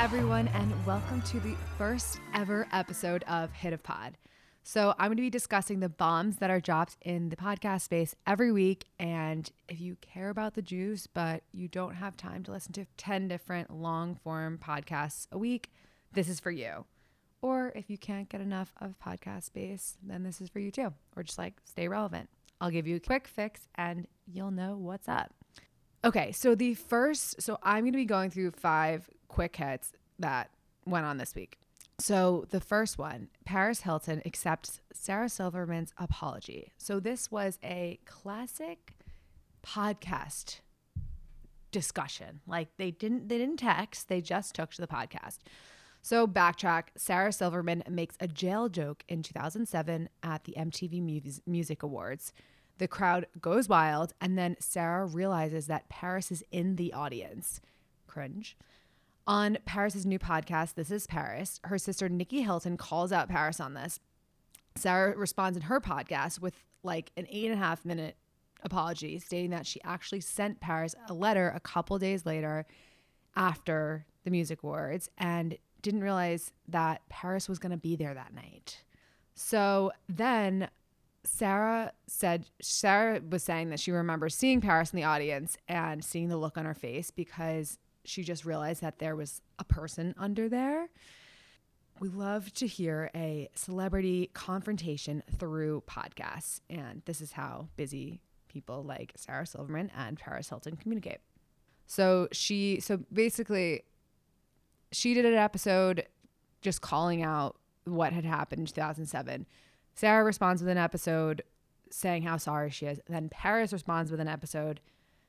everyone, and welcome to the first ever episode of Hit of Pod. So, I'm going to be discussing the bombs that are dropped in the podcast space every week. And if you care about the juice, but you don't have time to listen to 10 different long form podcasts a week, this is for you. Or if you can't get enough of podcast space, then this is for you too. Or just like stay relevant. I'll give you a quick fix and you'll know what's up. Okay, so the first, so I'm going to be going through five quick hits that went on this week. So the first one, Paris Hilton accepts Sarah Silverman's apology. So this was a classic podcast discussion. Like they didn't they didn't text, they just took to the podcast. So backtrack, Sarah Silverman makes a jail joke in 2007 at the MTV Music Awards. The crowd goes wild, and then Sarah realizes that Paris is in the audience. Cringe. On Paris's new podcast, This is Paris, her sister Nikki Hilton calls out Paris on this. Sarah responds in her podcast with like an eight and a half minute apology, stating that she actually sent Paris a letter a couple days later after the music awards and didn't realize that Paris was going to be there that night. So then Sarah said Sarah was saying that she remembers seeing Paris in the audience and seeing the look on her face because she just realized that there was a person under there. We love to hear a celebrity confrontation through podcasts, and this is how busy people like Sarah Silverman and Paris Hilton communicate. So she so basically she did an episode just calling out what had happened in 2007 Sarah responds with an episode saying how sorry she is. Then Paris responds with an episode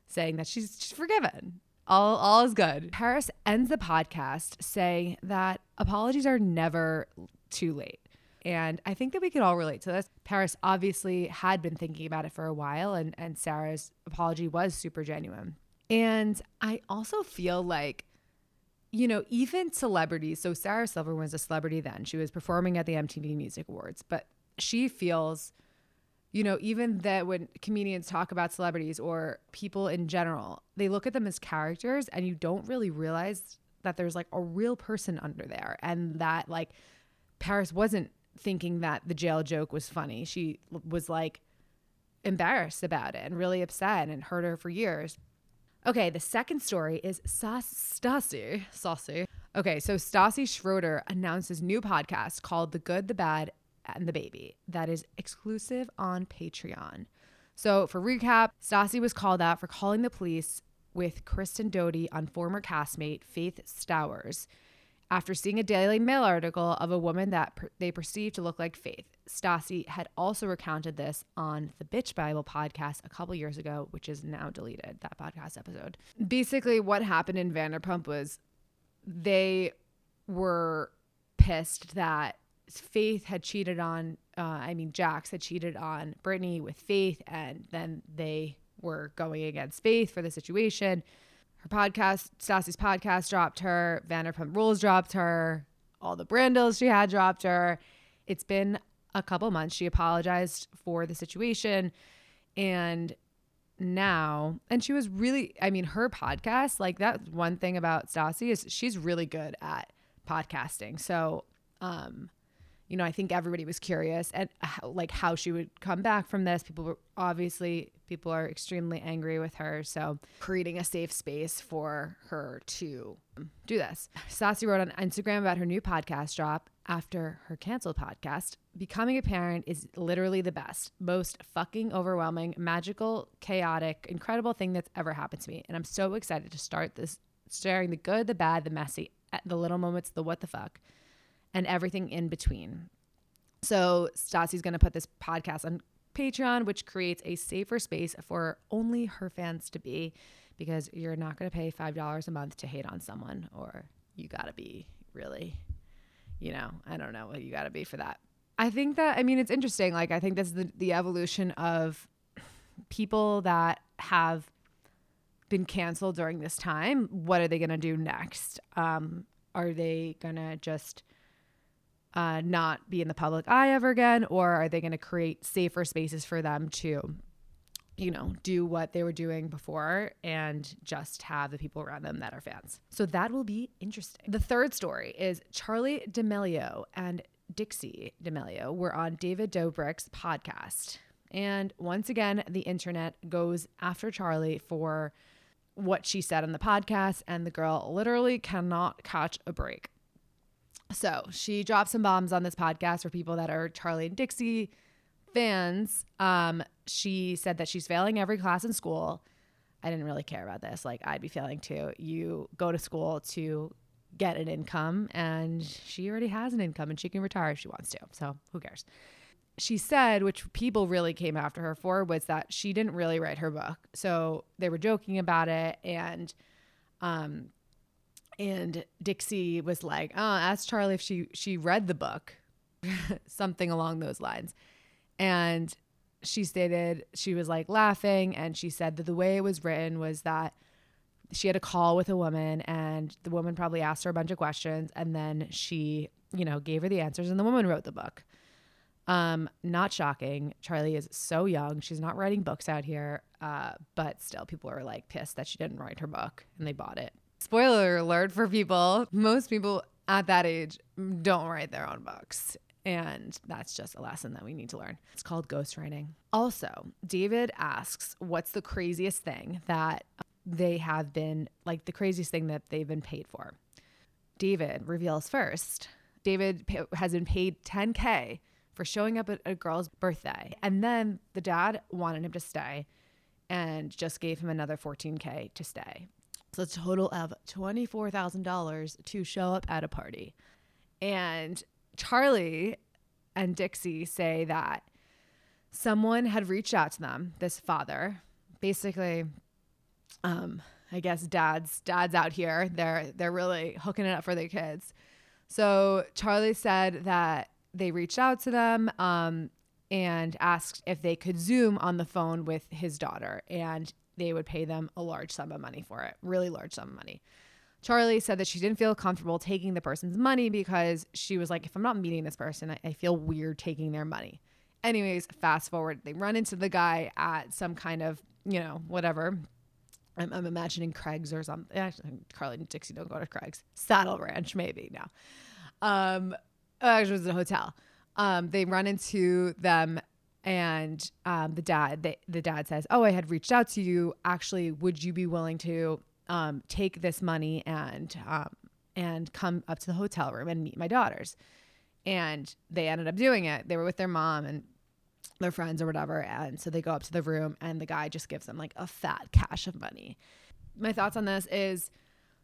saying that she's, she's forgiven. All, all is good. Paris ends the podcast saying that apologies are never too late. And I think that we could all relate to this. Paris obviously had been thinking about it for a while, and, and Sarah's apology was super genuine. And I also feel like, you know, even celebrities, so Sarah Silver was a celebrity then. She was performing at the MTV Music Awards, but she feels you know, even that when comedians talk about celebrities or people in general, they look at them as characters and you don't really realize that there's like a real person under there and that like Paris wasn't thinking that the jail joke was funny. She was like embarrassed about it and really upset and hurt her for years. Okay, the second story is Stassi. Stassi. Okay, so Stassi Schroeder announces new podcast called The Good, the Bad, and the baby that is exclusive on Patreon. So, for recap, Stassi was called out for calling the police with Kristen Doute on former castmate Faith Stowers after seeing a Daily Mail article of a woman that per- they perceived to look like Faith. Stassi had also recounted this on the Bitch Bible podcast a couple years ago, which is now deleted, that podcast episode. Basically, what happened in Vanderpump was they were pissed that Faith had cheated on, uh, I mean, Jax had cheated on Brittany with Faith, and then they were going against Faith for the situation. Her podcast, Stassi's podcast, dropped her. Vanderpump Rules dropped her. All the Brandos she had dropped her. It's been a couple months. She apologized for the situation, and now, and she was really, I mean, her podcast, like that one thing about Stassi is she's really good at podcasting. So, um, you know, I think everybody was curious at how, like how she would come back from this. People were obviously people are extremely angry with her, so creating a safe space for her to do this. Stassi wrote on Instagram about her new podcast drop after her canceled podcast. Becoming a parent is literally the best, most fucking overwhelming, magical, chaotic, incredible thing that's ever happened to me, and I'm so excited to start this sharing the good, the bad, the messy, the little moments, the what the fuck and everything in between. So Stassi's going to put this podcast on Patreon, which creates a safer space for only her fans to be, because you're not going to pay $5 a month to hate on someone, or you got to be really, you know, I don't know what you got to be for that. I think that, I mean, it's interesting. Like, I think this is the, the evolution of people that have been canceled during this time. What are they going to do next? Um, are they going to just uh, not be in the public eye ever again, or are they going to create safer spaces for them to you know, do what they were doing before and just have the people around them that are fans. So that will be interesting. The third story is Charli D'Amelio and Dixie D'Amelio were on David Dobrik's podcast. And once again, the internet goes after Charli for what she said on the podcast, and the girl literally cannot catch a break. So she dropped some bombs on this podcast for people that are Charli and Dixie fans. Um, she said that she's failing every class in school. I didn't really care about this. Like, I'd be failing too. You go to school to get an income, and she already has an income and she can retire if she wants to. So, who cares? She said, which people really came after her for, was that she didn't really write her book. So they were joking about it, and um, and Dixie was like, "Oh, ask Charli if she she read the book, something along those lines." And she stated she was like laughing, and she said that the way it was written was that she had a call with a woman, and the woman probably asked her a bunch of questions, and then she, you know, gave her the answers, and the woman wrote the book. Um, not shocking. charli is so young. She's not writing books out here. Uh, but still, people are like pissed that she didn't write her book and they bought it. Spoiler alert for people most people at that age don't write their own books. And that's just a lesson that we need to learn. It's called ghostwriting. Also, David asks, What's the craziest thing that they have been, like the craziest thing that they've been paid for? David reveals first. David has been paid 10K for showing up at a girl's birthday. And then the dad wanted him to stay and just gave him another 14K to stay. So a total of $24,000 to show up at a party. And Charli and Dixie say that someone had reached out to them, this father, basically, um, I guess dads, dads out here, they're they're really hooking it up for their kids. So Charli said that they reached out to them um, and asked if they could Zoom on the phone with his daughter, and they would pay them a large sum of money for it, really large sum of money. Charli said that she didn't feel comfortable taking the person's money because she was like, if I'm not meeting this person, I, I feel weird taking their money. Anyways, fast forward, they run into the guy at some kind of, you know, whatever. I'm, I'm imagining Craig's or something. Actually, Carly and Dixie don't go to Craig's. Saddle Ranch, maybe. No. Um, actually, it was a hotel. Um, they run into them and um, the dad they, the dad says oh i had reached out to you. Actually would you be willing to um, take this money and um, and come up to the hotel room and meet my daughters? And they ended up doing it. They were with their mom and their friends or whatever. And so they go up to the room and the guy just gives them like a fat cash of money. My thoughts on this is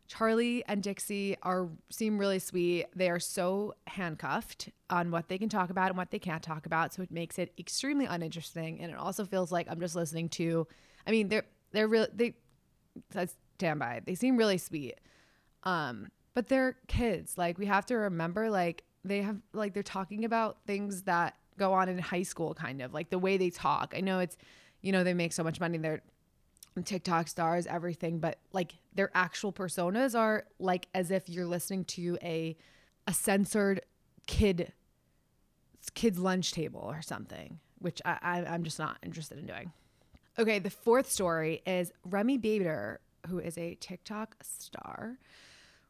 Charli and Dixie are seem really sweet. They are so handcuffed on what they can talk about and what they can't talk about, so it makes it extremely uninteresting. And it also feels like I'm just listening to. I mean, they're they're really they. That's stand by. They seem really sweet, um, but they're kids. Like we have to remember, like they have like they're talking about things that go on in high school, kind of like the way they talk. I know it's, you know, they make so much money. They're TikTok stars, everything, but like their actual personas are like as if you're listening to a a censored kid kid's lunch table or something, which I, I I'm just not interested in doing. Okay, the fourth story is Remi Bader, who is a TikTok star,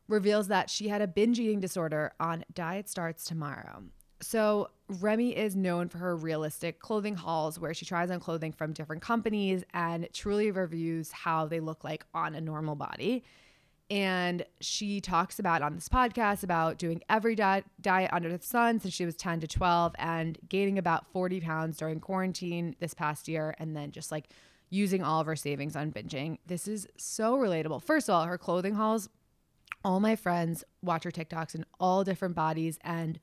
reveals that she had a binge eating disorder on Diet Starts Tomorrow. So, Remi is known for her realistic clothing hauls where she tries on clothing from different companies and truly reviews how they look like on a normal body. And she talks about on this podcast about doing every diet, under the sun since she was 10 to 12 and gaining about 40 pounds during quarantine this past year. And then just like using all of her savings on binging. This is so relatable. First of all, her clothing hauls, all my friends watch her TikToks in all different bodies and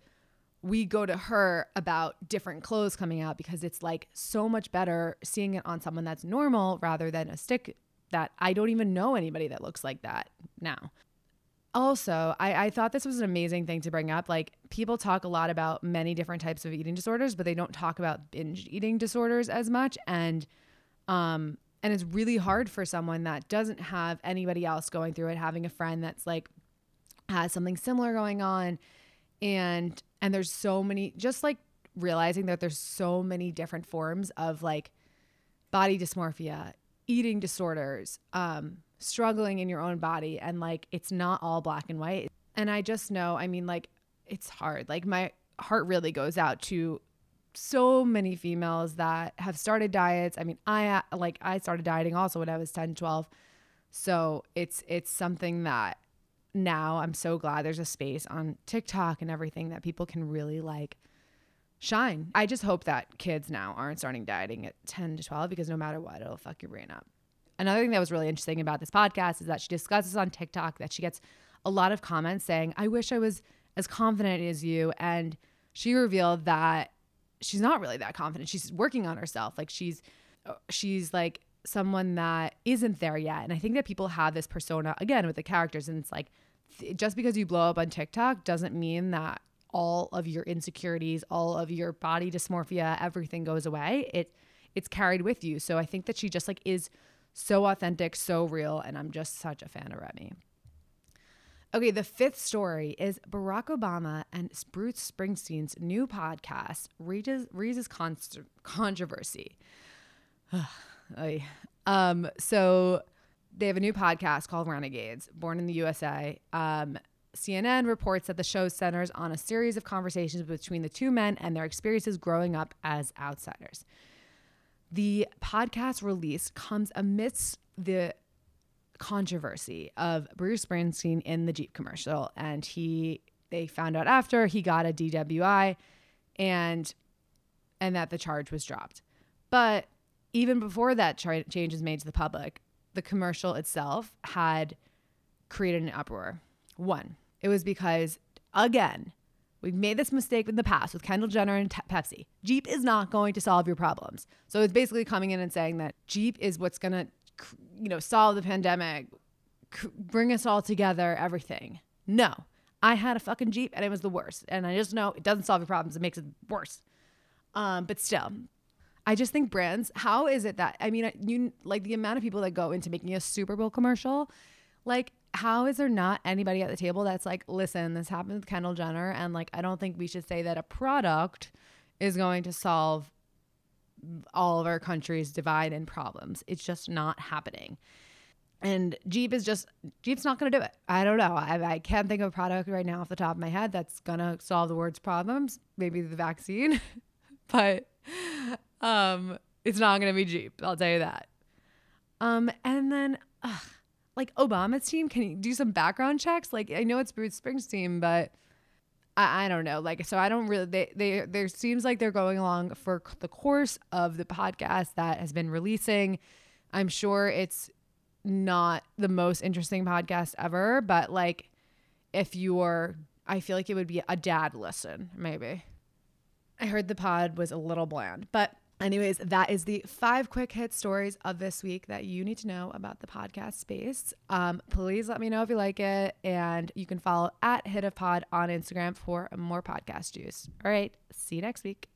we go to her about different clothes coming out because it's like so much better seeing it on someone that's normal rather than a stick that I don't even know anybody that looks like that now. Also, I, I thought this was an amazing thing to bring up. Like, people talk a lot about many different types of eating disorders, but they don't talk about binge eating disorders as much. And, um, and it's really hard for someone that doesn't have anybody else going through it, having a friend that's like has something similar going on and and there's so many just like realizing that there's so many different forms of like body dysmorphia, eating disorders, um, struggling in your own body. And like, it's not all black and white. And I just know, I mean, like, it's hard. Like, my heart really goes out to so many females that have started diets. I mean, I like, I started dieting also when I was 10, 12. So it's, it's something that now I'm so glad there's a space on TikTok and everything that people can really like shine. I just hope that kids now aren't starting dieting at 10 to 12 because no matter what, it'll fuck your brain up. Another thing that was really interesting about this podcast is that she discusses on TikTok that she gets a lot of comments saying, I wish I was as confident as you. And she revealed that she's not really that confident. She's working on herself. Like she's, she's like someone that isn't there yet. And I think that people have this persona again with the characters. And it's like, just because you blow up on TikTok doesn't mean that all of your insecurities, all of your body dysmorphia, everything goes away. It it's carried with you. So I think that she just like is so authentic, so real, and I'm just such a fan of Remi. Okay, the fifth story is Barack Obama and Bruce Springsteen's new podcast raises raises controversy. um, so they have a new podcast called Renegades, born in the USA. Um, CNN reports that the show centers on a series of conversations between the two men and their experiences growing up as outsiders. The podcast release comes amidst the controversy of Bruce Springsteen in the Jeep commercial, and he they found out after he got a DWI, and and that the charge was dropped. But even before that char- change was made to the public, the commercial itself had created an uproar. One, it was because, again, we've made this mistake in the past with Kendall Jenner and Pepsi. Jeep is not going to solve your problems. So it's basically coming in and saying that Jeep is what's going to, you know, solve the pandemic, bring us all together, everything. No, I had a fucking Jeep and it was the worst. And I just know it doesn't solve your problems, it makes it worse. Um, but still, I just think brands, how is it that, I mean, you like the amount of people that go into making a Super Bowl commercial, like, how is there not anybody at the table that's like, listen, this happened with Kendall Jenner, and like, I don't think we should say that a product is going to solve all of our country's divide and problems. It's just not happening. And Jeep is just, Jeep's not going to do it. I don't know. I, I can't think of a product right now off the top of my head that's going to solve the world's problems. Maybe the vaccine, but um, it's not going to be Jeep. I'll tell you that. Um, and then, ugh, like Obama's team, can you do some background checks? Like I know it's Bruce Springsteen, but I, I don't know. Like so, I don't really. They they there seems like they're going along for the course of the podcast that has been releasing. I'm sure it's not the most interesting podcast ever, but like if you're, I feel like it would be a dad listen maybe. I heard the pod was a little bland, but Anyways, that is the five quick hit stories of this week that you need to know about the podcast space. Um, please let me know if you like it. And you can follow at Hit of Pod on Instagram for more podcast juice. All right. See you next week.